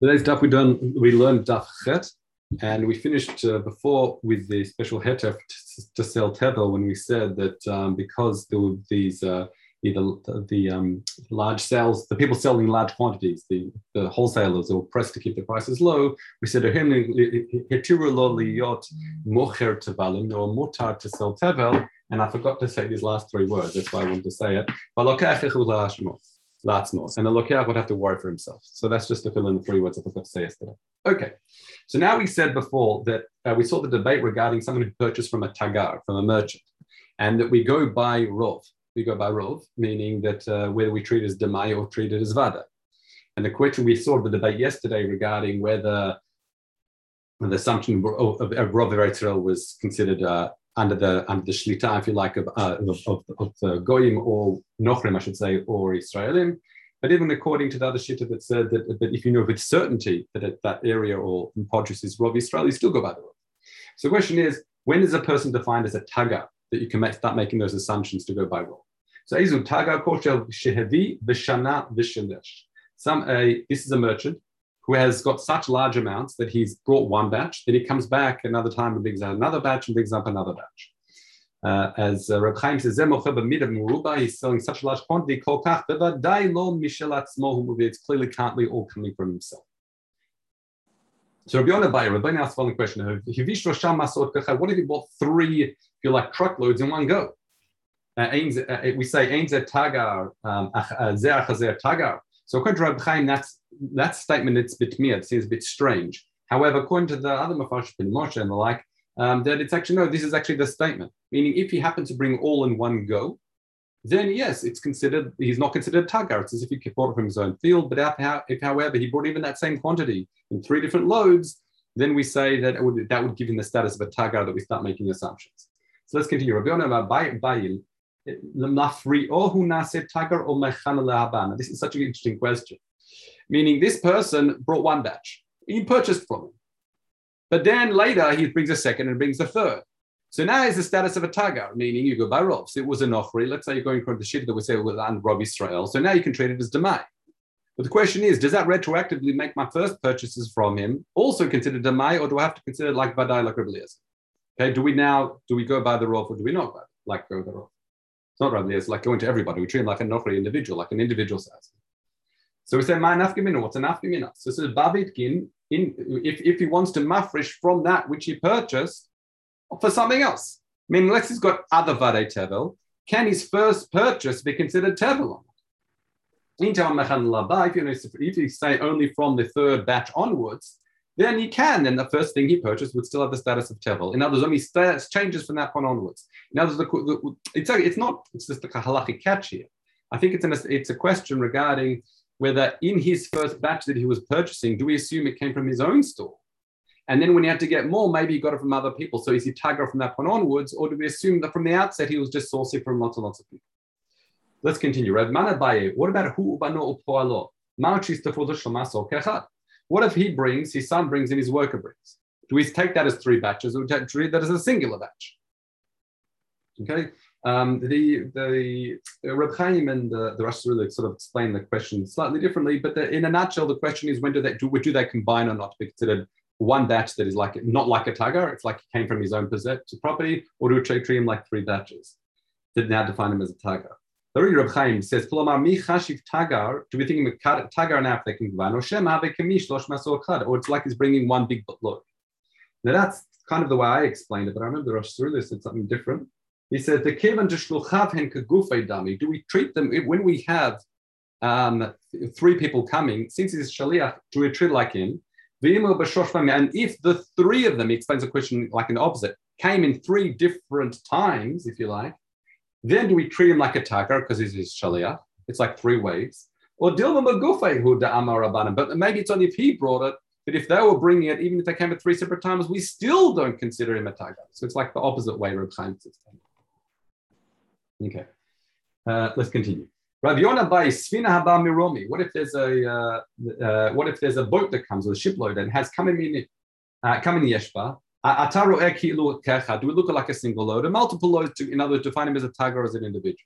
Today's daf we done we learned daf chet, and we finished uh, before with the special hetef to, to sell tevel when we said that um, because there were these uh, either the, um, large sales, the people selling large quantities, the, the wholesalers were pressed to keep the prices low. We said mutar to sell tevel, and I forgot to say these last three words. That's why I wanted to say it. Latzmos. And the Lokeach would have to worry for himself. So that's just to fill in the three words I forgot to say yesterday. Okay. So now we said before that uh, we saw the debate regarding someone who purchased from a tagar, from a merchant, and that we go by rov. We go by rov, meaning that uh, whether we treat it as demai or treat it as vada. And the question we saw the debate yesterday regarding whether the assumption of, of, of Rov was considered uh, under the under the shlita, if you like, of, uh, of, of, of, the goyim or nochrim, I should say, or Israelim. But even according to the other shita that said that, that if you know with certainty that it, that area or podrus is Rov Israel, you still go by the Rov. So the question is, when is a person defined as a taga that you can start making those assumptions to go by Rov? So Izu taga koshel shehevi v'shana v'shelesh. Some a this is a merchant who has got such large amounts that he's brought one batch, then he comes back another time and brings out another batch and brings up another batch. Uh, as uh, Reb Chaim says, he's selling such a large quantity, it's clearly can't all coming from himself. So Rabbi Yonah Bayer, Rabbi asked the following question, what if he bought three, if you like, truckloads in one go? Uh, uh we say, um, tagar. So according to Rabbi Chaim, that's that statement it's a bit weird. it seems a bit strange. However, according to the other Mepharshim, Moshe and the like, um, that it's actually no, this is actually the statement. Meaning, if he happens to bring all in one go, then yes, it's considered he's not considered a tagar. It's as if he could bought it from his own field. But if, however, he brought even that same quantity in three different loads, then we say that would, that would give him the status of a tagar that we start making assumptions. So let's continue. Rabbi Oh, this is such an interesting question. Meaning, this person brought one batch, he purchased from him. But then later, he brings a second and brings a third. So now it's the status of a tagar, meaning you go by Rob. So it was an nochri. Let's say you're going from the shit that we say with and Rob Israel. So now you can treat it as demai. But the question is, does that retroactively make my first purchases from him also considered demai, or do I have to consider like badai like Rabbi Okay, do we now do we go by the Rob or do we not like go by the Rob? It's not Rabbi It's like going to everybody. We treat him like a nochri individual, like an individual size. So we say, my nafkamina, what's a nafkamina? So it says, Babitkin, in, if, if he wants to mafresh from that which he purchased for something else. I mean, unless he's got other vade tevel, can his first purchase be considered tevel? If you, know, if you say only from the third batch onwards, then he can. Then the first thing he purchased would still have the status of tevel. In other words, only st- changes from that point onwards. In other words, the, the, it's, it's not, it's just a halachic catch here. I think it's, an, it's a question regarding whether in his first batch that he was purchasing, do we assume it came from his own store? And then when he had to get more, maybe he got it from other people. So is he tagar from that point onwards? Or do we assume that from the outset he was just sourcing from lots and lots of people? Let's continue. What about hu ubano? What if he brings, his son brings, and his worker brings? Do we take that as three batches or do we treat that as a singular batch? Okay. Um, the the Reb Chaim and the, the really sort of explain the question slightly differently, but the, in a nutshell, the question is when do they do, do they combine or not be considered one batch that is like not like a tagar, it's like it came from his own possessed property, or do we treat him like three batches that now define him as a tagar? The Reb Chaim says, "Kolomar mi chashiv tagar." Do we think a tagar can combine, or shema bekamish losh masor or it's like he's bringing one big load? Now that's kind of the way I explained it, but I remember the Rosh said something different. He said, the kevan shluchav hen kagufei dami. Do we treat them when we have um, three people coming, since he's shaliach, do we treat like him? And if the three of them, he explains the question like an opposite, came in three different times, if you like, then do we treat him like a tagar because he's his shaliach? It's like three waves. Or dilma magufei hu da But maybe it's only if he brought it but if they were bringing it, even if they came at three separate times, we still don't consider him a tagar. So it's like the opposite way Reb Chaim says. Okay, uh, let's continue. Rav Yonah by Svina Haba Miromi. What if there's a uh, uh, what if there's a boat that comes or a shipload and has come in uh, come in yeshba? Do we look like a single load? A multiple loads, to, in other words, define him as a tag or as an individual.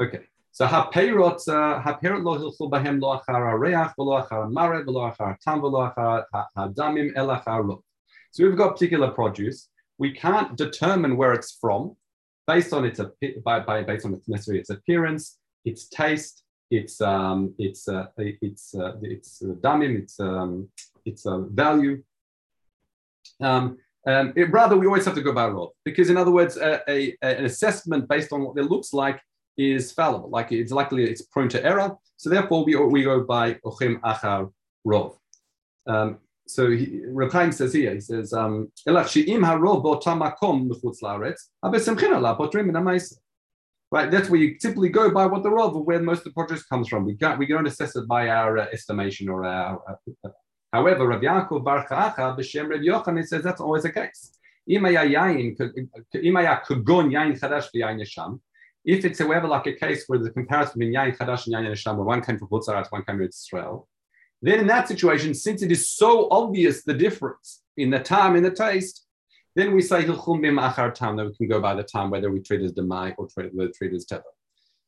Okay. So haperot haperot lo hilchu bahem lo achar achar achar tam achar el achar So we've got particular produce. We can't determine where it's from based on its by, by based on its its appearance, its taste, its um, its uh, its uh, its uh, damim, its um, its uh, value. Um, um, it, rather, we always have to go by rov because, in other words, a, a, an assessment based on what it looks like is fallible. Like it's likely it's prone to error. So therefore, we, we go by ochim achar rov. Um, so he, says here, he says, um, Right, that's where you typically go by what the rov, where most of the produce comes from. We can't, we don't assess it by our uh, estimation or our. Uh, however, Rav Yaakov Bar Chaacha b'Shem Rav Yochanan says that's always the case. If it's however like a case where the comparison between Yain Chadash and Yain Neshama, where one came from Chutzarat, one came from Israel, then in that situation, since it is so obvious the difference in the time in the taste, then we say hilchum bim achar tam that we can go by the time whether we treat as demai or treat, whether treat as teva.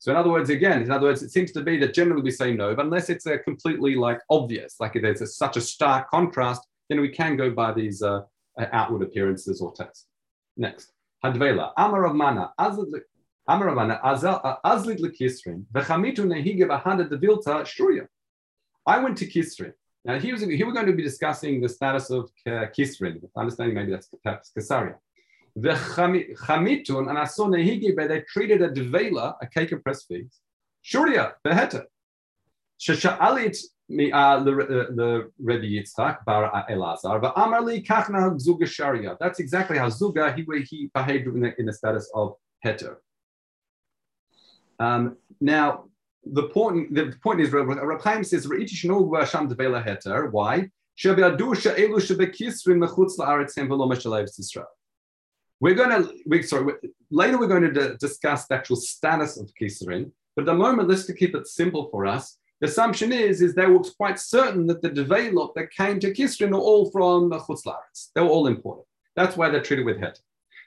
So in other words, again, in other words, it seems to be that generally we say no, but unless it's a completely like obvious, like there's a, such a stark contrast, then we can go by these uh, uh outward appearances or tests. Next, hadvela amar of mana amar of mana uh, azlit lekisrin v'chamitu nehige v'handa devilta shruya. I went to Kisrin. Now, he was, here we're going to be discussing the status of uh, Kisrin, understanding maybe that's perhaps Caesarea. The Chamitun and Nehigi, but they treated a devela, a cake of pressed figs, Shuria, beheta. Shasha'alit uh, the Rebbe Yitzchak bar Elazar, but Amarli kachna zuga sharia. That's exactly how zuga he he behaved in the, in the status of heter. Um, now, the point the point is Rab Chaim says Re'iti shnug v'asham devela heter. Why? Shebe'adu she'elu shebekisrin mechutz la'aretz hem v'lo meshalev Yisrael. We're going to we, sorry later we're going to discuss the actual status of kisrin, but at the moment let's to keep it simple for us. The assumption is is they were quite certain that the develop that came to kisrin are all from chutz la'aretz. They were all imported. That's why they're treated with heter.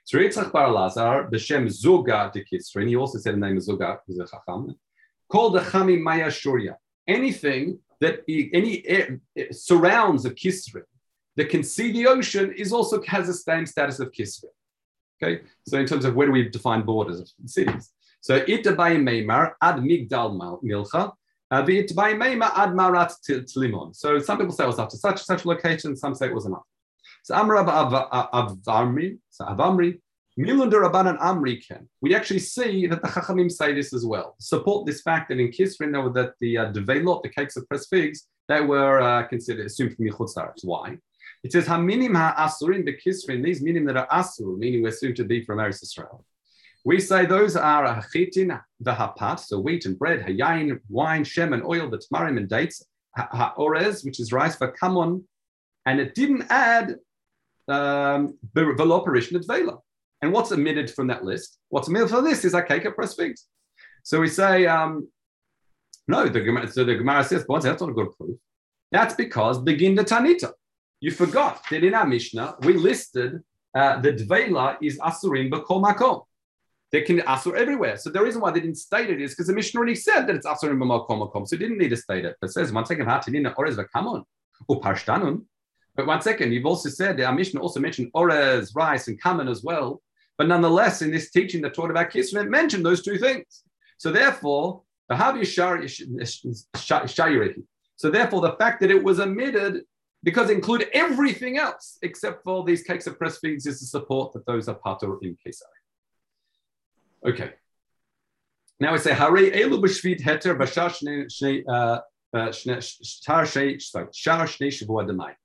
So Yitzchak Bar Lazar, B'Shem Zuga de Kisrin, he also said the name of Zuga, who's a chacham called the Chami Maya Shuria. Anything that any surrounds a Kisri that can see the ocean is also has the same status of Kisri. Okay, so in terms of where do we define borders of cities? So Itabay Meimar ad Migdal Milcha, uh, Itabay Meimar ad Marat Tlimon. So some people say it was after such such location, some say it was enough. So Amrab Avamri, so Avamri, Milun Rabbanan Amriken. We actually see that the Chachamim say this as well. Support this fact that in Kisrin, that the uh, develop, the cakes of pressed figs, they were uh, considered assumed from Yichud Why? It says Haminim Ha'asurin Kisrin. these minim that are Asur, meaning we're assumed to be from Eretz Israel. We say those are Hachitin, the Hapat, so wheat and bread, Hayain, wine, Shem and oil, the Tamarim and dates, Ha'orez, which is rice for Kamon, and it didn't add um, Veloparish Nedvela. And what's omitted from that list? What's omitted from this is Akeka press figs. So we say, um, no, the so the Gemara says, well, that's not a good proof. That's because begin the Tanita. You forgot that in our Mishnah, we listed uh, the Dvela is Asurim B'kol Makom. They can Asur everywhere. So the reason why they didn't state it is because the Mishnah already said that it's Asurim B'kol Makom. So it didn't need to state it. But it says, one second, Hatinina Orez V'kamon, Uparshtanun. But one second, you've also said that our Mishnah also mentioned Orez, rice, and Kaman as well. But nonetheless, in this teaching that taught about Kislev, it mentioned those two things. So therefore, the So therefore, the fact that it was omitted because it included everything else except for these cakes of press feeds is the support that those are patur in Kesar. Okay. Now we say Hare Elu b'shvit heter b'shar uh, uh, shnei shavua.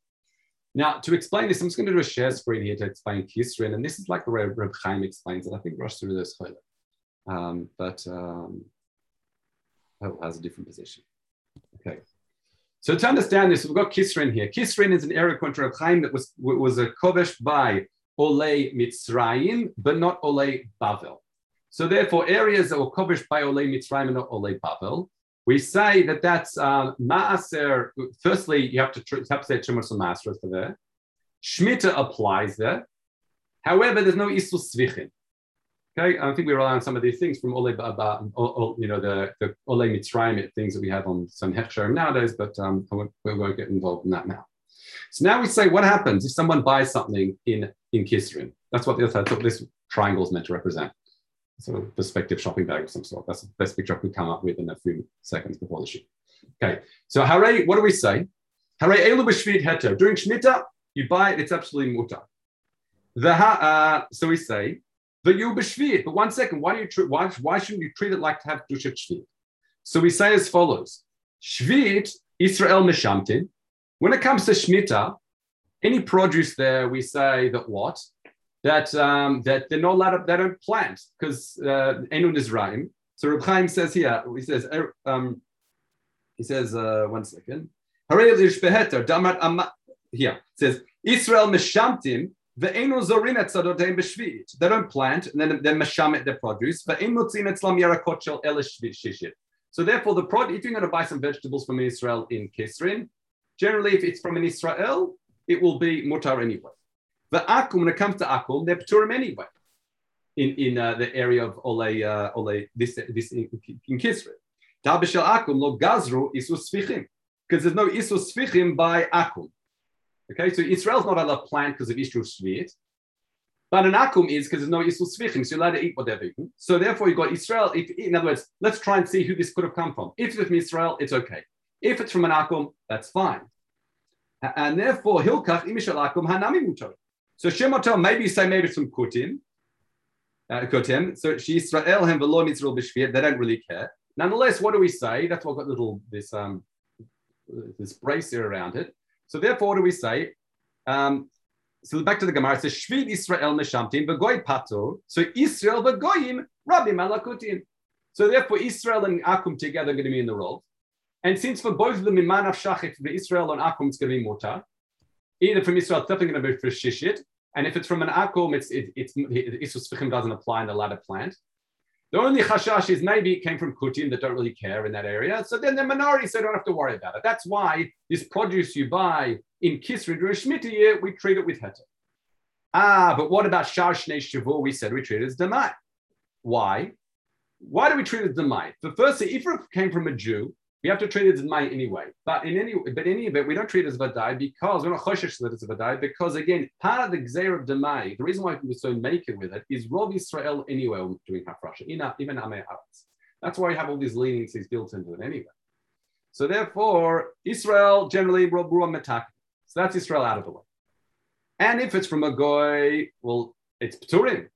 Now, to explain this, I'm just going to do a share screen here to explain Kisrin, and this is like the way Reb Chaim explains it. I think Rosh through this um, but um, oh, has a different position. Okay. So to understand this, we've got Kisrin here. Kisrin is an area to Reb Chaim that was, was a kovesh by Olei Mitzrayim, but not Olei Bavel. So therefore, areas that were kovesh by Olei Mitzrayim and not Olei Bavel, we say that that's uh, maaser. Firstly, you have to, have to say Chumar Maaser for there. Shmita applies there. However, there's no Isus Svichin. Okay, I think we rely on some of these things from Ole, about, you know, the, the Ole Mitzrayim things that we have on some Hechsharim nowadays, but um, won't, we won't get involved in that now. So now we say, what happens if someone buys something in, in Kisrin? That's what the other, this triangle is meant to represent. Sort of perspective shopping bag of some sort. That's the best picture I could come up with in a few seconds before the shoot. Okay, so hare, what do we say? Hare elu b'shvit heter. During Shemitah, you buy it, it's absolutely mutar. The, uh, so we say, but you. But one second, why do you why, why shouldn't you treat it like to have dushat shvit? So we say as follows: Shvit Israel meshamtin. When it comes to shmita, any produce there, we say that what that um, that they're not allowed to, they don't plant because uh, enun is rhyme. So Reb Chaim says here, he says, er, um, he says, uh, one second. Here it says Israel meshamtim They don't plant and then they meshamet their produce. So therefore, the prod, if you're going to buy some vegetables from Israel in Kisrin, generally if it's from an Israel, it will be mutar anyway. The akum, when it comes to akum, they're pturim anyway. In, in uh, the area of ole uh, ole this this in, in Kisrin, tabishel akum lo gazru isus because there's no isus by akum. Okay, so Israel's not allowed to plant because of Ishur Shvit, but an akum is because there's no isul svichim, so you're allowed to eat what they've eaten. So therefore, you've got Israel. If, in other words, let's try and see who this could have come from. If it's from Israel, it's okay. If it's from an akum, that's fine. And therefore, hilkach imishal akum hanami mutar. So shemotel, maybe you say maybe it's from kutim. Uh, kutim. So she Israel hem v'lo mitzvah b'shvir. They don't really care. Nonetheless, what do we say? That's what got little this um this brace here around it. So therefore, what do we say? Um, so back to the Gemara, it says Shvid Israel Meshamtim V'goy Pato. So Israel V'goyim Rabbi Malakutim. So therefore, Israel and Akum together are going to be in the role. And since for both of them, Iman of Shachit, for Israel and Akum, it's going to be Mutar. Either from Israel, it's definitely going to be for Shishit. And if it's from an Akum, it's, it, it's, Israel doesn't apply in the latter plant. The only chashash is maybe it came from Kutim that don't really care in that area. So then the minorities, so don't have to worry about it. That's why this produce you buy in Kisri during Shemitah year, we treat it with heter. Ah, but what about Shar Shnei Shavur? We said we treat it as Demai. Why? Why do we treat it as Demai? The first, if it came from a Jew, we have to treat it as Demai anyway. But in any but in any event, we don't treat it as Vadai because we're not choshesh that it's a Vadai, because again, part of the Gzeir of Demai, the reason why we're so naked with it is Rob Israel anyway doing Hafrasha, even Amei Aretz. That's why we have all these leniencies built into it anyway. So therefore, Israel generally Rob Metak. So that's Israel out of the way. And if it's from a goy, well, it's Pturim.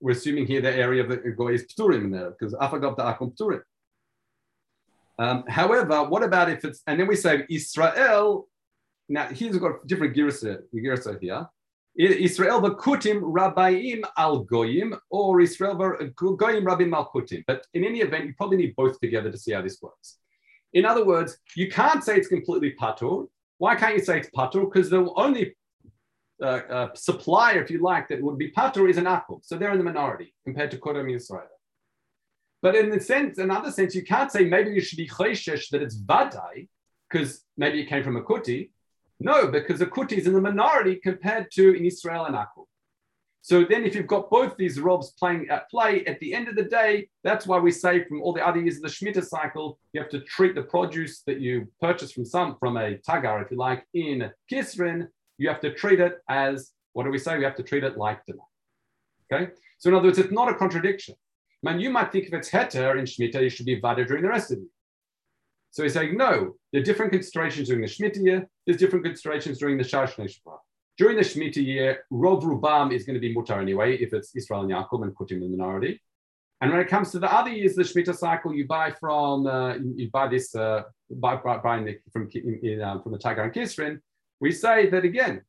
We're assuming here the area of the goy is Pturim there because Afagav the Akum Pturim. Um, however, what about if it's, and then we say Israel, now here's got different girsa here. Israel v'kutim rabbaim al goyim, or Israel goyim rabbim al kutim. But in any event, you probably need both together to see how this works. In other words, you can't say it's completely patur. Why can't you say it's patur? Because the only uh, uh, supplier, if you like, that would be patur is an akum. So they're in the minority compared to Kodam Israel. But in the sense, another sense, you can't say maybe you should be choishesh that it's vadai because maybe it came from a kuti. No, because a kuti is in the minority compared to in Israel and akum. So then, if you've got both these robs playing at play, at the end of the day, that's why we say from all the other years of the Shemitah cycle, you have to treat the produce that you purchase from some from a tagar, if you like, in Kisrin, you have to treat it as what do we say? We have to treat it like Dana. Okay. So in other words, it's not a contradiction. Man, you might think if it's heter in Shemitah, you should be vada during the rest of the year. So he's saying, no, there are different considerations during the Shemitah year, there's different considerations during the Shashne Shabbat. During the Shemitah year, Rov Rubam is going to be mutar anyway, if it's Israel and Yaakov and put him in the minority. And when it comes to the other years, the Shemitah cycle, you buy from, uh, you buy this, uh, buy, buy, buying the, from, in, in, um, from the Tagar and Kisrin, we say that again,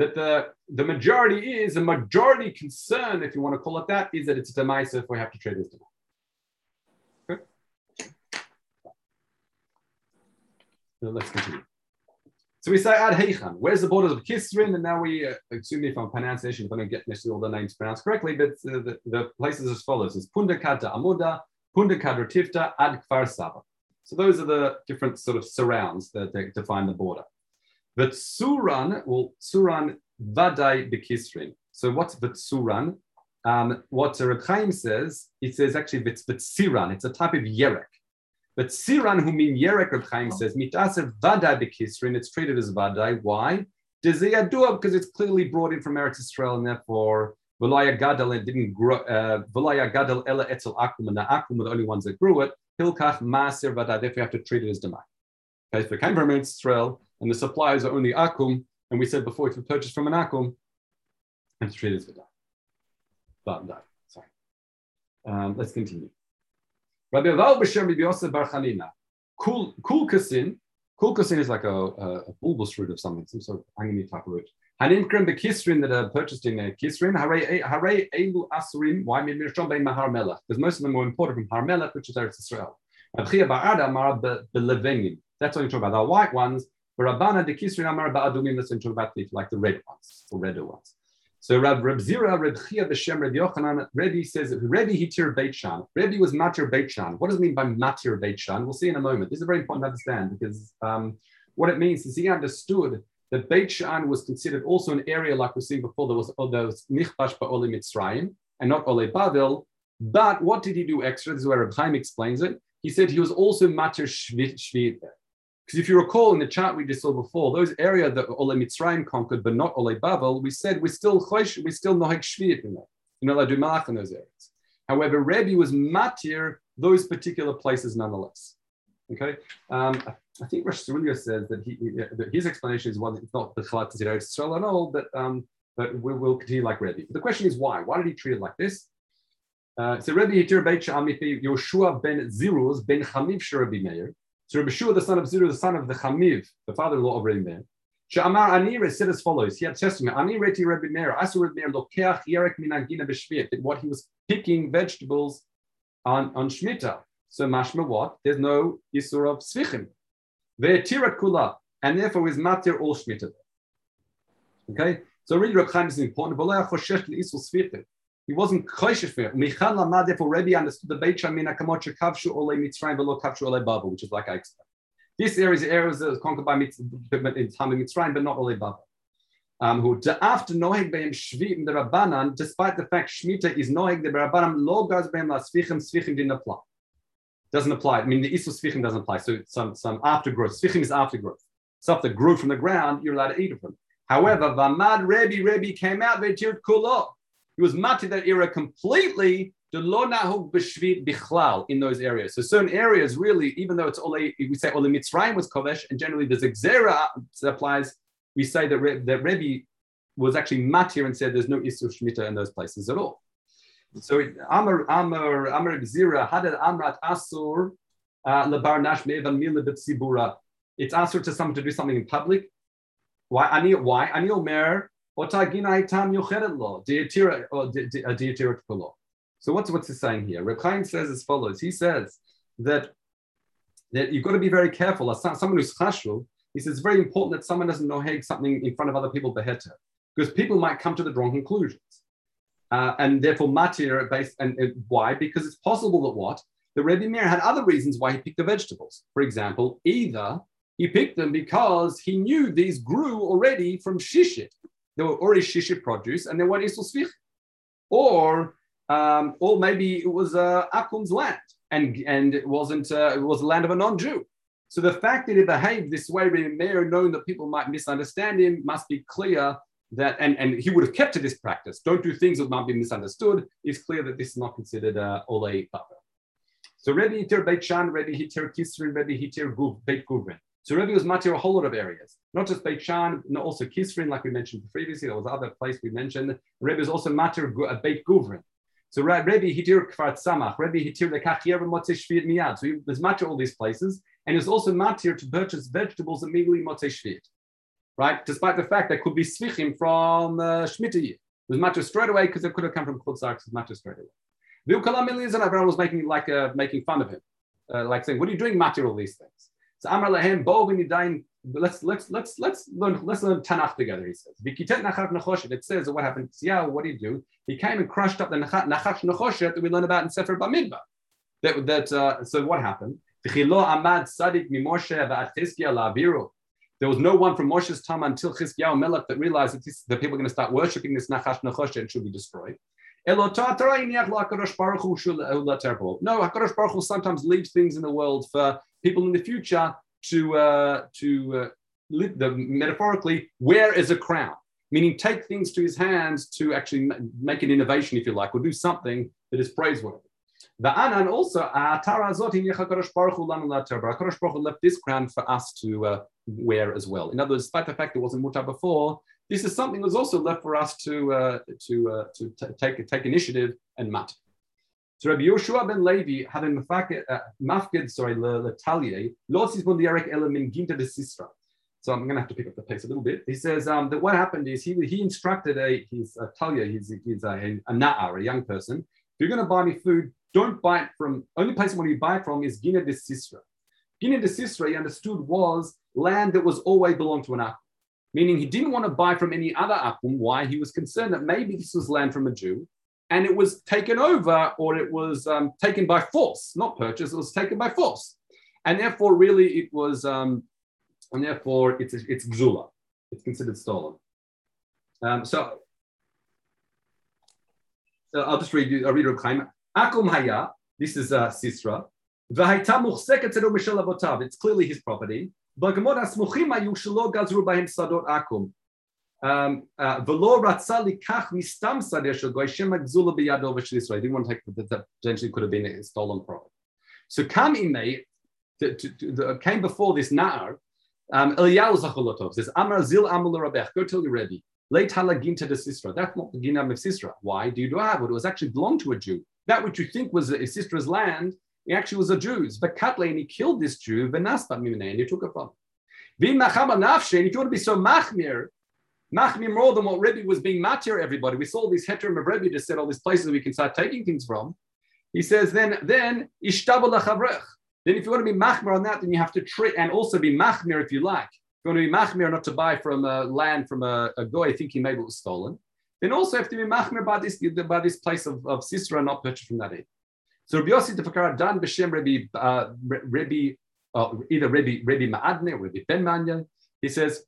that the, the majority is, a majority concern, if you want to call it that, is that it's a demaisa if we have to trade this demaisa. Okay. So let's continue. So we say Ad Heichan. Where's the borders of Kisrin? And now we, uh, excuse me from pronunciation, if I don't get necessarily all the names pronounced correctly, but uh, the, the places as follows. It's Pundakata Amuda, Pundakadra Tifta, Ad Kfar Saba. So those are the different sort of surrounds that define the border. But Suran, well, Suran Vadai Bekisrin. So what's Vatsuran? Um, what Reb Chaim says, it says actually it's Siran, it's a type of yerek. But Siran, who mean yerek, Reb Chaim says, mitaser vadai bekisrin, it's treated as vadai. Why? Because it's clearly brought in from Eretz Israel, and therefore Velaya Gadal and didn't grow. Uh, Velaya Gadal Ela Etzel Akum, and the Akum were the only ones that grew it. Hilkach Maser Vadai. Therefore, you have to treat it as demai. Okay, if it came from Eretz Israel and the suppliers are only Akum, and we said before, if you purchase from an Akum, it's as Vadai. But no, sorry. Um, let's continue. Rabbi Aval B'Shem Rabbi Yosef Bar Chanina. Kul Kulkasin. Kulkasin is like a, a, a bulbous root of something, some sort of angry type of root. Hanim the Kisrin that are purchased in uh, Kisrin, Hare Elu Asurim, why Mirshom Bein Mahar Melech? Because most of them were imported from Har Melech, which is Eretz Israel. That's what you talk about. The white ones, Rabbana de Kisrin Amar Ba'adumim, about, like the red ones, the redder ones. So Rab, Rab Zira, Rab Chia, B'Shem, Rab Yochanan, Rebbe says, Rebbe Hitir Beit Shan. Rebbe was Matir Beit Shan. What does it mean by Matir Beit Shan? We'll see in a moment. This is very important to understand because um, what it means is he understood that Beit Shan was considered also an area, like we've seen before, there was, there was Nichbash Ba'ole Mitzrayim and not Ole Bavel. But what did he do extra? This is where Reb explains it. He said he was also Matir Shvit there. Because if you recall in the chart we just saw before, those areas that Ole Mitzrayim conquered, but not Ole Bavel, we said we're still we're still Nohek Shvit in not allowed to do Malach in those areas. However, Rebbe was Matir those particular places nonetheless. Okay, um, I think Rosh says that, he, that his explanation is one it's not the Chalat Zero Israel at all, but um, but we will continue like Rebbe. But the question is why? Why did he treat it like this? Uh, so Rebbe Hitir Beit Sha'amithi Yoshua ben Ziruz ben Chamiv Sherabi Meir. So Rebbe Shua, the son of Ziru, the son of the Chamiv, the father-in-law of Rebbe Meir. Sha'amar Anir said as follows. He had testament. Ani reti Rebbe Meir. Asu Rebbe Meir lokeach yerek minagina b'shvit. What he was picking vegetables on on shmita. So mashma what? There's no isur of svichim. Ve'tira kula, and therefore is matir all shmita. Okay, so really Reb Chaim is important. He wasn't it. Michal Lamad, therefore Rebbe understood the Beit Shamina Kamot Kavshu Ole Mitzrayim Velo Kavshu Ole Baba, which is like I explained. This area is areas that was conquered by Mitzrayim, in time of Mitzrayim, but not Ole Baba. Um, who after Noheg Beim Shvit in the Rabbanan, despite the fact Shmita is Noheg the Rabbanan, lo goes Beim La Svichim, didn't apply doesn't apply. I mean, the Isu Svichim doesn't apply. So some, some aftergrowth. Svichim is aftergrowth. Stuff that grew from the ground, you're allowed to eat it from. However, Vamad Rebbe, Rebbe came out, Vetir Kulo. He was mati that era completely in those areas. So certain areas really, even though it's only we say only Mitzrayim was kovesh, and generally there's exera that applies. We say that Re, that Rebbe was actually matir and said there's no isur shmita in those places at all. So Amar Amar Amar Gzira Hadad Amrat Asur uh, Lebar Nash Mevan Mila. It's asur to someone to do something in public. Why? Ani why? Ani Omer So what's what's he saying here? Reb Chaim says as follows. He says that that you've got to be very careful. As someone who's chashuv, he says it's very important that someone doesn't know something in front of other people beheter, because people might come to the wrong conclusions. Uh, and therefore matir based and, and, why? Because it's possible that what the Rebbe Meir had other reasons why he picked the vegetables. For example, either he picked them because he knew these grew already from shishit. They were already shishit produce, and they weren't isol Or um, or maybe it was uh, Akum's land, and and it wasn't uh, it was the land of a non-Jew. So the fact that he behaved this way, Rebbe Meir, knowing that people might misunderstand him, must be clear that, and, and he would have kept to this practice, don't do things that might be misunderstood, it's clear that this is not considered uh, Ole Baba. So Rebbe Hitir Beit Shan, Rebbe Hitir Kisrin, Rebbe Hitir Beit Guvrin. So Rebbe was matir a whole lot of areas, not just Beit Shan, also Kisrin, like we mentioned previously. There was other place we mentioned. Rebbe was also matir a uh, Beit Guvrin. So Rebbe Hitir Kfar Tzamach, Rebbe Hitir Lekach Yer Motzei Shviat Miyad. So he was matir all these places, and he was also matir to purchase vegetables immediately Motzei Shviat right? Despite the fact that could be svichim from uh. It was matter straight away because it could have come from because it was matter straight away. Vilkalam and everyone was making like uh, making fun of him, uh, like saying, "What are you doing, matter all these things?" So Amar Lahem Bo V'Nidain. Let's let's let's let's learn let's learn Tanakh together. He says. It says, "What happened?" Yeah, what did he do? He came and crushed up the Nachach Nechoshet that we learn about in Sefer Bamidbar. That that uh, so what happened? There was no one from Moshe's time until Chizkiyahu Melech that realized that, this, that people are going to start worshiping this Nachash Nechoshet and should be destroyed. No, HaKadosh Baruch Hu sometimes leaves things in the world for people in the future to uh, to uh, live the metaphorically wear as a crown, meaning take things to his hands to actually make an innovation, if you like, or do something that is praiseworthy. The Anan also, left this crown for us to uh, wear as well. In other words, despite the fact it wasn't mutar before, this is something that's also left for us to uh, to uh, to take take initiative and mat. So Rabbi Yoshua ben Levi had a mafkid uh, sorry letalier losis bon diarek element ginta de sistra. So I'm going to have to pick up the pace a little bit. He says um, that what happened is he he instructed a his a talia he's he's a, a na'ar a young person. If you're going to buy me food, don't buy it from only place where you buy it from is Gina de Sisra. Gina de Sisra, he understood was land that was always belonged to an akum meaning he didn't want to buy from any other Akum. Why? He was concerned that maybe this was land from a Jew and it was taken over or it was um, taken by force, not purchased, it was taken by force. And therefore, really, it was, um, and therefore, it's, it's gzula, it's considered stolen. Um, so, so, I'll just read you, I'll read a Chaim. Akum haya, this is uh, Sisra. It's clearly his property. But Gemara smuchim ayu shelo gazru by sadot akum. Um, uh, I didn't want to take that, that potentially could have been a stolen product. So kam imei, came before this na'ar, um, Eliyahu Zacholotov says, Amar zil amul rabech, go tell your Rebbe, leit halaginta de sisra, that's not the ginam of sisra. Why do you do have it? It was actually belonged to a Jew. That which you think was a, land, it actually was a Jew's. But Katle, and he killed this Jew, Venaspa Mimene, and he took it from him. Vim machaba nafshe, and if you want to be so machmir, machmir more than what Rebbe was being matir everybody. We saw these heterim of Rebbe just said all these places we can start taking things from. He says, then, then, ishtabel Then if you want to be machmir on that, then you have to treat and also be machmir if you like. If you want to be machmir not to buy from a land from a, a goy thinking maybe it was stolen, then also have to be machmir by this, by this place of, of Sisra not purchased from that end. So Rabbi Yossi Tefakara Dan B'Shem Rabbi, uh, Rabbi uh, either Rabbi, Rabbi Ma'adne or Rabbi Ben Manyan, he says,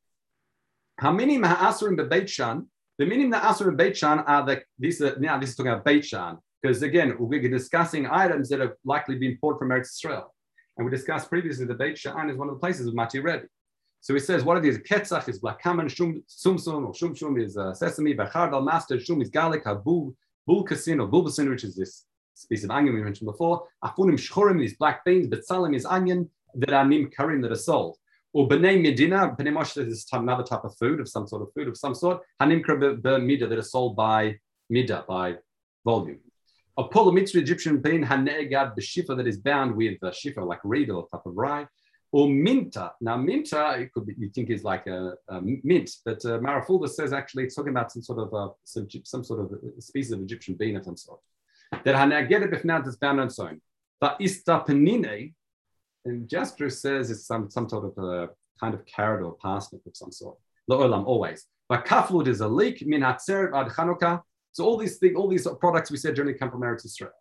Haminim ha'asurim be'beit shan, the minim ha'asurim beit shan are the, these are, now this is talking about beit because again, we're discussing items that have likely been bought from Eretz Israel. And we discussed previously the Beit is one of the places of Mati Rebbe. So he says, what are these? Ketzach is black kaman, shum, or shum shum is uh, sesame, bachardal master, shum is garlic, habul, bul kasin, or bulbasin, which is this piece of onion we mentioned before. Afunim shchorim, these black beans, but betzalim is onion, that are nim karim that are sold. Or b'nei medina, b'nei moshe is another type of food, of some sort of food of some sort. Hanim mida that are sold by mida, by volume. A polomitzri Egyptian bean, hanegad b'shifa that is bound with a shifa, like reed or type of rye. Or minta. Now, minta, it could be, you think is like a, a mint, but uh, Marafulda says actually it's talking about some sort of a, some, some sort of species of Egyptian bean of some sort that Hanageda Bifnat is bound on its own. But Istapenine, and Jasper says it's some, some sort of a kind of carrot or parsnip of some sort. La'olam, always. But kaflut is a leek, min hatzeret ad Chanukah. So all these things, all these products we said generally come from Eretz Israel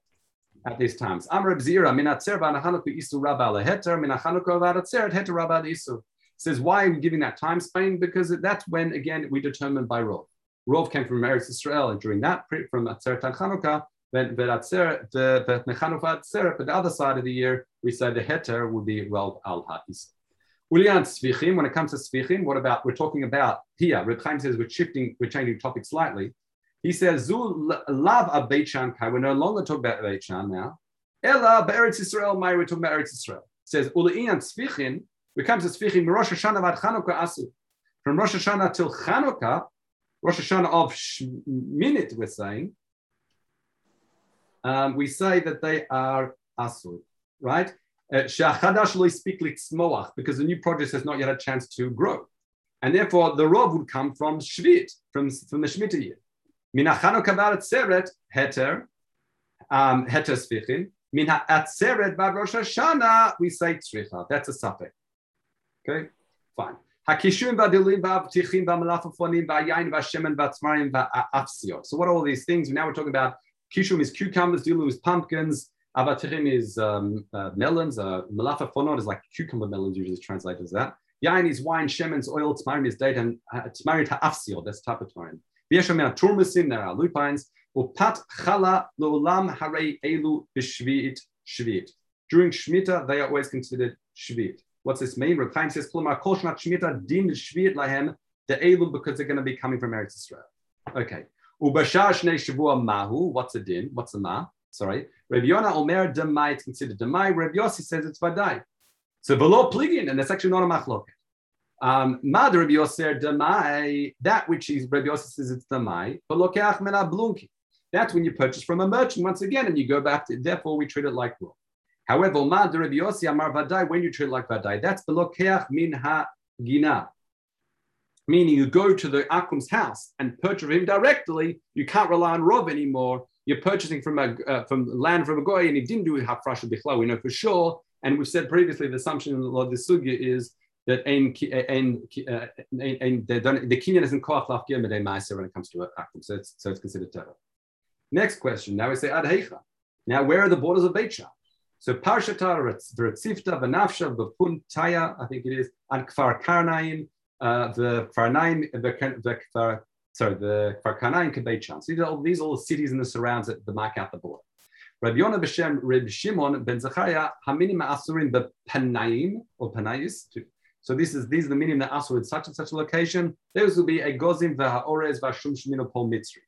at these times. Amr Zira, min hatzer v'ad Chanukah isu rabba leheter, min Chanukah v'ad hatzeret heter rabba isu. Says, why are we giving that time span? Because that's when, again, we determine by Rov. Rov came from Eretz Israel, and during that, from Atzeret Chanukah, then the the other side of the year, we say the heter would be well al ha'is. Ulian svichim, when it comes to svichim, what about, we're talking about here, Reb Chaim says we're shifting, we're changing topic slightly. He says, Zul lav a Beichan kai, we're no longer talking about Beichan now. Ella be'eretz Yisrael, my, we're talking about Eretz Yisrael. says, Ulian svichim, when it comes to svichim, Rosh Hashanah vad Chanukah asu. From Rosh Hashanah till Chanukah, Rosh Hashanah of Shminit, we're saying, um, we say that they are asur, right? Uh, because the new produce has not yet a chance to grow. And therefore, the rob would come from Shvit, from, from the Shemitah year. Min ha'chanukah seret heter, um, heter sfichin. Min ha'atzeret bad Rosh Hashanah, we say tzricha. That's a suffix. Okay, fine. Hakishum v'adilim v'avtichim v'amalafafonim v'ayayin v'ashemen v'atzmarim v'afsiyot. So what are all these things? Now we're talking about Kishum is cucumbers, dilu is pumpkins, avatirim is um, uh, melons, uh, malafa is like cucumber melons, usually translated as that. Yain is wine, shemen's oil, tmarim is date, and uh, tmarim ha'afsil, that's of tmarim. V'yeshem there are lupines, Upat chala lo'olam harei elu b'shvi'it shvi'it. During Shemitah, they are always considered shvi'it. What's this mean? Reb Chaim says, "Klomar kol shnat Shemitah din shvi'it lahem the elu because they're going to be coming from Eretz Israel." Okay. Ubashar shnei mahu. What's a din? What's a ma? Sorry. Reb Yonah Omer demai. It's considered demai. Reb Yossi says it's vadai. So below pligin, and that's actually not a machlok. Um, Mad Rabbi Yosser demai, that which is Rabbi Yosser says it's demai, but lokeach mena blunki. That's when you purchase from a merchant once again, and you go back to. Therefore, we treat it like raw. However, Mad Rabbi Yossi Amar Vadai, when you treat it like Vadai, that's belokeach min ha gina. Meaning, you go to the Akum's house and purchase him directly. You can't rely on Rob anymore. You're purchasing from a uh, from land from a goy, and he didn't do hafrasha bichla. We know for sure. And we've said previously, the assumption in the law of the sugya is that ein, ein, ein, the kinyan isn't koach lafkia medei ma'aser when it comes to akum, so it's, so it's considered teva. Next question. Now we say ad heicha. Now where are the borders of Beit So Parshata Retzifta Benafsha Bepuntaya, I think it is, and Kfar Karnaim, uh, the Kfar the Kfar, sorry, the Kfar Karnaim So these are all these are all the cities in the surrounds that the mark out the border. Rabbi Yonah B'Shem Reb Shimon Ben Zachariah Haminim Asurim Be'Panaim or Panayis so this is these are the meaning that also in such and such a location. Those will be a gozim v'ha'orez v'ashum shemino pol mitzri.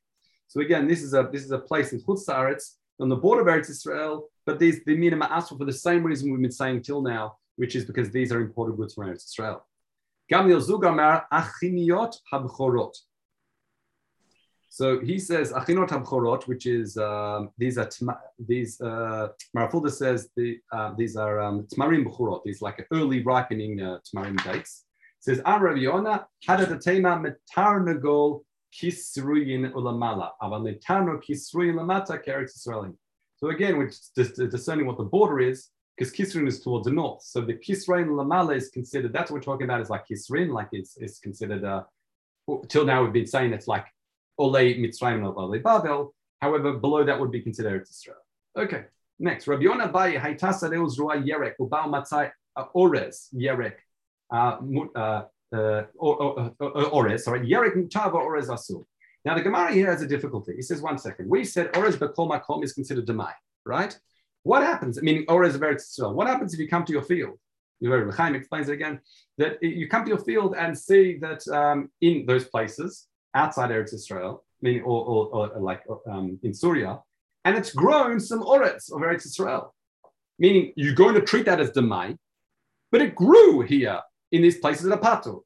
So again, this is a this is a place in Chutz on the border of Eretz Israel, but these the minim are for the same reason we've been saying till now, which is because these are imported goods from Eretz Israel. Gamliel achiniot habchorot. So he says achinot habchorot, which is um, these are these uh, Marafulda says the, uh, these are um, tmarim bchorot. These like early ripening uh, tmarim dates. It says Am Rav Yona hadadatema metar nagol kisruyin ulamala aval metano kisruyin lamata keretz Israelim. So again, we're just discerning what the border is because Kisrin is towards the north. So the Kisrain Lamala is considered, that's what we're talking about, is like Kisrin, like it's, it's considered, uh, till now we've been saying it's like Ole Mitzrayim Ole Babel. However, below that would be considered Israel. Okay, next. Rabbi Yonah Bayi Haitasa Rua Yerek Ubal Matzai uh, Ores Yerek uh, Ores. Sorry, Yerek Mutava Ores Asur. Now the Gemara here has a difficulty. He says one second. We said Ores Bekol Makom is considered Demai, right? What happens? I mean, Meaning Ores very Israel. What happens if you come to your field? Chaim explains it again that you come to your field and see that um, in those places outside Eretz Israel, meaning or, or, or like um, in Syria, and it's grown some oretz of Eretz Israel, meaning you're going to treat that as demai, but it grew here in these places at Apato.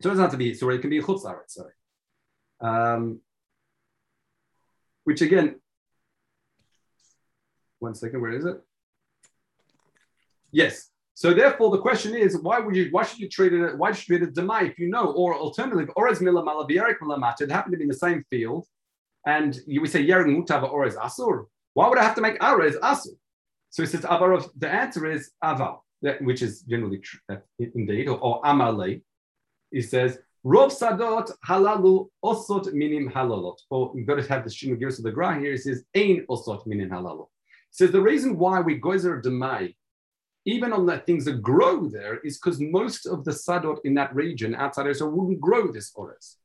So it doesn't have to be Syria; it can be chutz sorry. Um, which again, one second, where is it? Yes, so therefore, the question is, why would you? Why should you treat it? Why should you treat it demai if you know? Or alternatively, or as mila malav milamata, it happened to be in the same field, and you would say yerek mutava as asur. Why would I have to make as asur? So he says avar. The answer is aval, which is generally true, uh, indeed, or, or amale. He says Rov sadot halalu osot minim halalot. Or you've got to have the shinu of the gra here. He says ein osot minim halalot. Says the reason why we gozer demai even on the things that grow there, is because most of the sadot in that region outside Israel wouldn't grow this ores.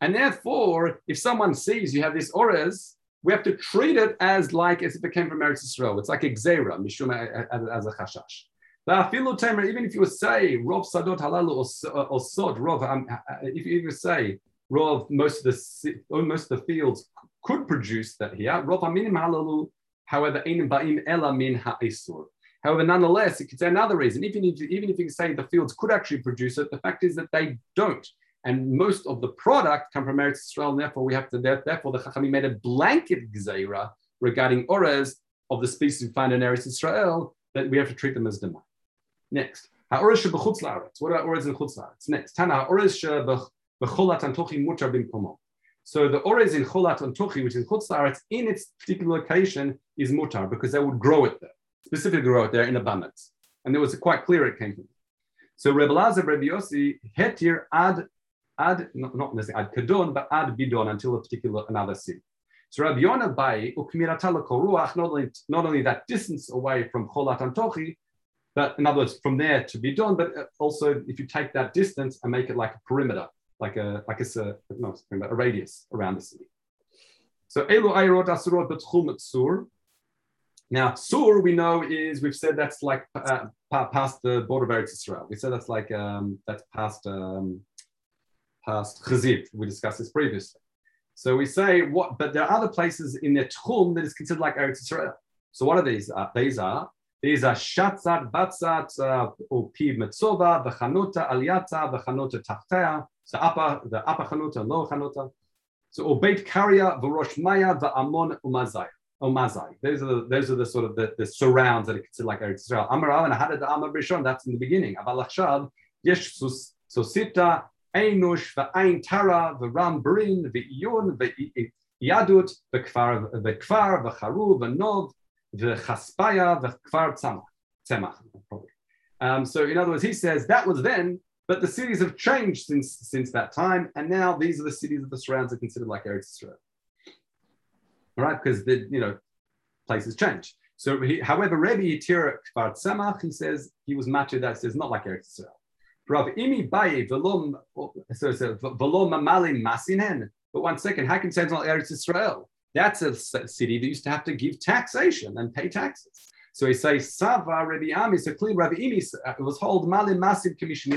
And therefore, if someone sees you have this ores, we have to treat it as like as if it came from Eretz Israel. It's like a gzera, mishum as a chashash. Even if you say rov sadot halalu or sod rov, um, if you even say rov, most of the most of the fields could produce that here. Rov aminim halalu, however. However, nonetheless, it could say another reason. Even if, even if you say the fields could actually produce it, the fact is that they don't. And most of the product come from Eretz Israel, and therefore we have to, therefore the Chachamim made a blanket gzeira regarding ores of the species we find in Eretz Israel that we have to treat them as demai. Next, ha'ores shebechutz la'aretz. What about ores in chutz la'aretz? Next, tana ha'ores shebecholat antochi mutar bimkomo. So the ores in cholat antochi, which is chutz la'aretz, in its particular location is mutar because they would grow it there specifically grow it there in abundance. And it was quite clear it came from. So Rebbe Lazar, Rebbe Yossi, hetir ad, ad, not, not necessarily ad kadon, but ad bidon until a particular another city. So Rabbi Yonah Bai, not only, not only that distance away from Cholat Antochi, but in other words, from there to Bidon, but also if you take that distance and make it like a perimeter, like a like a, no, a radius around the city. So Elu Ayrot Asurot Betchum Tsur. Now Tsur we know is we've said that's like uh, past the border of Eretz Israel. We said that's like um, that's past um, past Chazit. We discussed this previously. So we say what, but there are other places in the Tchum that is considered like Eretz Israel. So what are these? Uh, these are these are Shatzat, Batzat, uh, Piv Metzova, the Chanuta, Aliyata, the Chanuta Tachtea, the upper, the upper Chanuta, lower Chanuta. So Obeit Karya, the Rosh Maya, the Amon Umazai. Umazai. Those are the those are the sort of the, the surrounds that are considered like Eretz Israel. Amar and Hadad Amar Rishon, that's in the beginning. Aval Achshav, Yesh Sosita, Einush, Ve'ain Tara, Ve'ram Brin, Ve'iyun, Ve'yadut, Ve'kfar, Ve'kfar, Ve'charu, Ve'nov, Ve'chaspaya, Ve'kfar Tzamach. Tzemach. Um, so in other words, he says that was then, but the cities have changed since since that time, and now these are the cities of the surrounds are considered like Eretz Israel. All right, because the you know places change. So, he, however, Rebbe Yitir Kfar Tzemach, he says he was matched that says not like Eretz Israel. Rav Imi Baye Velom so Velom Masinen. But one second, how can say it's not Eretz Israel? That's a city that used to have to give taxation and pay taxes. So he says Sava Rabbi Ami. So clearly Rabbi Imi uh, was hold Malin Massive Commission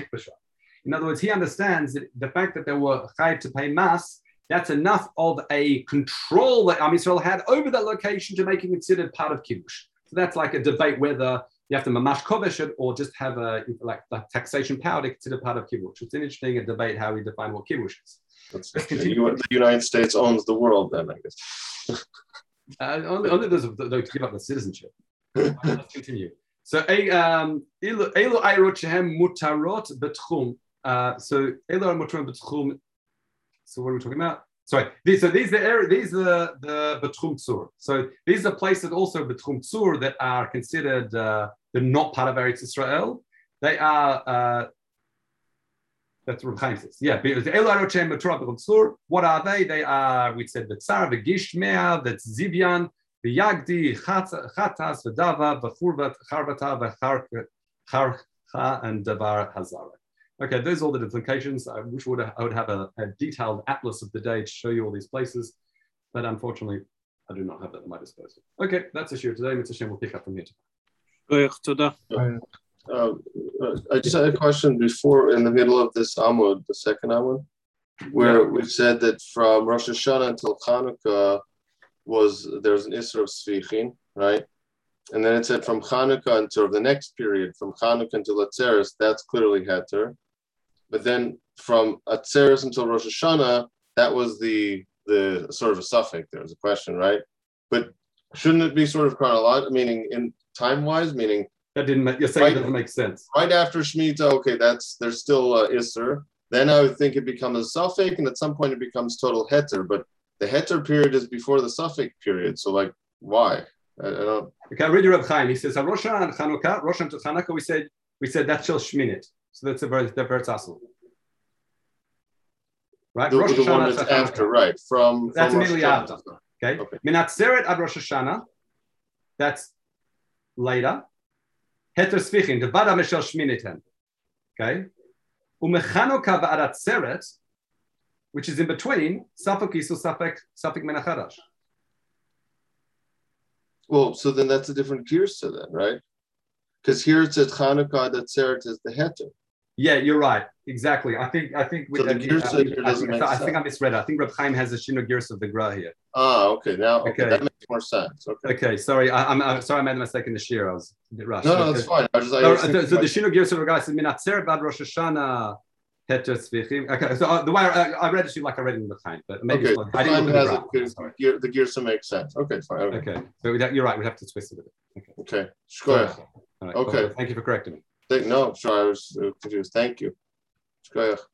In other words, he understands that the fact that they were chayiv to pay mass, that's enough of a control that Am Yisrael had over that location to make it considered part of kiddush. So that's like a debate whether you have to mamash kovesh it or just have a like the taxation power to consider part of kibush. It's interesting a debate how we define what kibush is. That's, the United States owns the world, then I guess. uh, only, only those though to give up the citizenship. Let's continue. So, um, elu ayrot shehem mutarot betchum. Uh, so, elu mutarot betchum. So, what are we talking about? Sorry, these, so these are the these are the Betchum Tzur. So these are places also Betchum Tzur that are considered uh, they're not part of Eretz Israel. They are uh, that's what Chaim says. Yeah, what are they? They are we said the Tsar, the Gishmea, that's Zibian, the Yagdi, Chatas, the Dava, the Churvat, Charvata, the Charcha, and Davar Hazara. Okay, those are all the implications. I wish would I would have a, a, detailed atlas of the day to show you all these places, but unfortunately, I do not have that at my disposal. Okay, that's a show today. Mr. Shem will pick up from here. Uh, uh, I just had a question before in the middle of this Amud, the second Amud, where yeah. we said that from Rosh Hashanah until Hanukkah was there's an Isra of Sfichin, right? And then it said from Hanukkah until the next period, from Hanukkah until Atzeres, that's clearly Heter. But then from Atzeres until Rosh Hashanah, that was the the sort of a safek. There was a question, right? But shouldn't it be sort of chronological, meaning in time wise, meaning that didn't make, you're saying right, doesn't make sense. Right after Shemitah, okay, that's there's still uh, Isser. Then I would think it becomes a safek, and at some point it becomes total heter. But the heter period is before the safek period. So like, why? I, I don't. Okay, I read Reb Chaim. He says Rosh and Chanukah, Rosh and Chanukah. We said we said that's Shel Shminit. So that's a very the Bertzassel. Right? The, Rosh the one that's after, right? From, that's from immediately after. Okay. okay. Minatzeret ad Rosh Hashanah. That's later. Heter Svichin, the Vada Meshel Shminiten. Okay. Umechanoka va'ad Atzeret, which is in between Safek Isu Safek Safek Menachadash. Well, so then that's a different girsa then, right? Because here it says Chanukah that Seret is the heter. Yeah, you're right. Exactly. I think I think so the uh, I, think, I, think I misread it. I think Reb Chaim has a Shino Girs of the Gra here. Ah, okay. Now okay. okay. that makes more sense. Okay. Okay. Sorry, I, am I'm sorry I made a mistake in the shir. I was a bit rushed. No, no, that's fine. I just, I so, so, so the Shino Girs of the Gra says Minatzer Bad Rosh Hashanah. Okay, so uh, the way I, I, read it like I read it in the time, but maybe okay. like, I didn't look at the, gear, the gears to make sense. Okay, fine. Okay, okay. so you're right. We have to twist it a bit. Okay. Okay. Sure. Right, okay. Well, thank you for correcting me. Thank, no, sorry, I was uh, confused. Thank you. שכוח.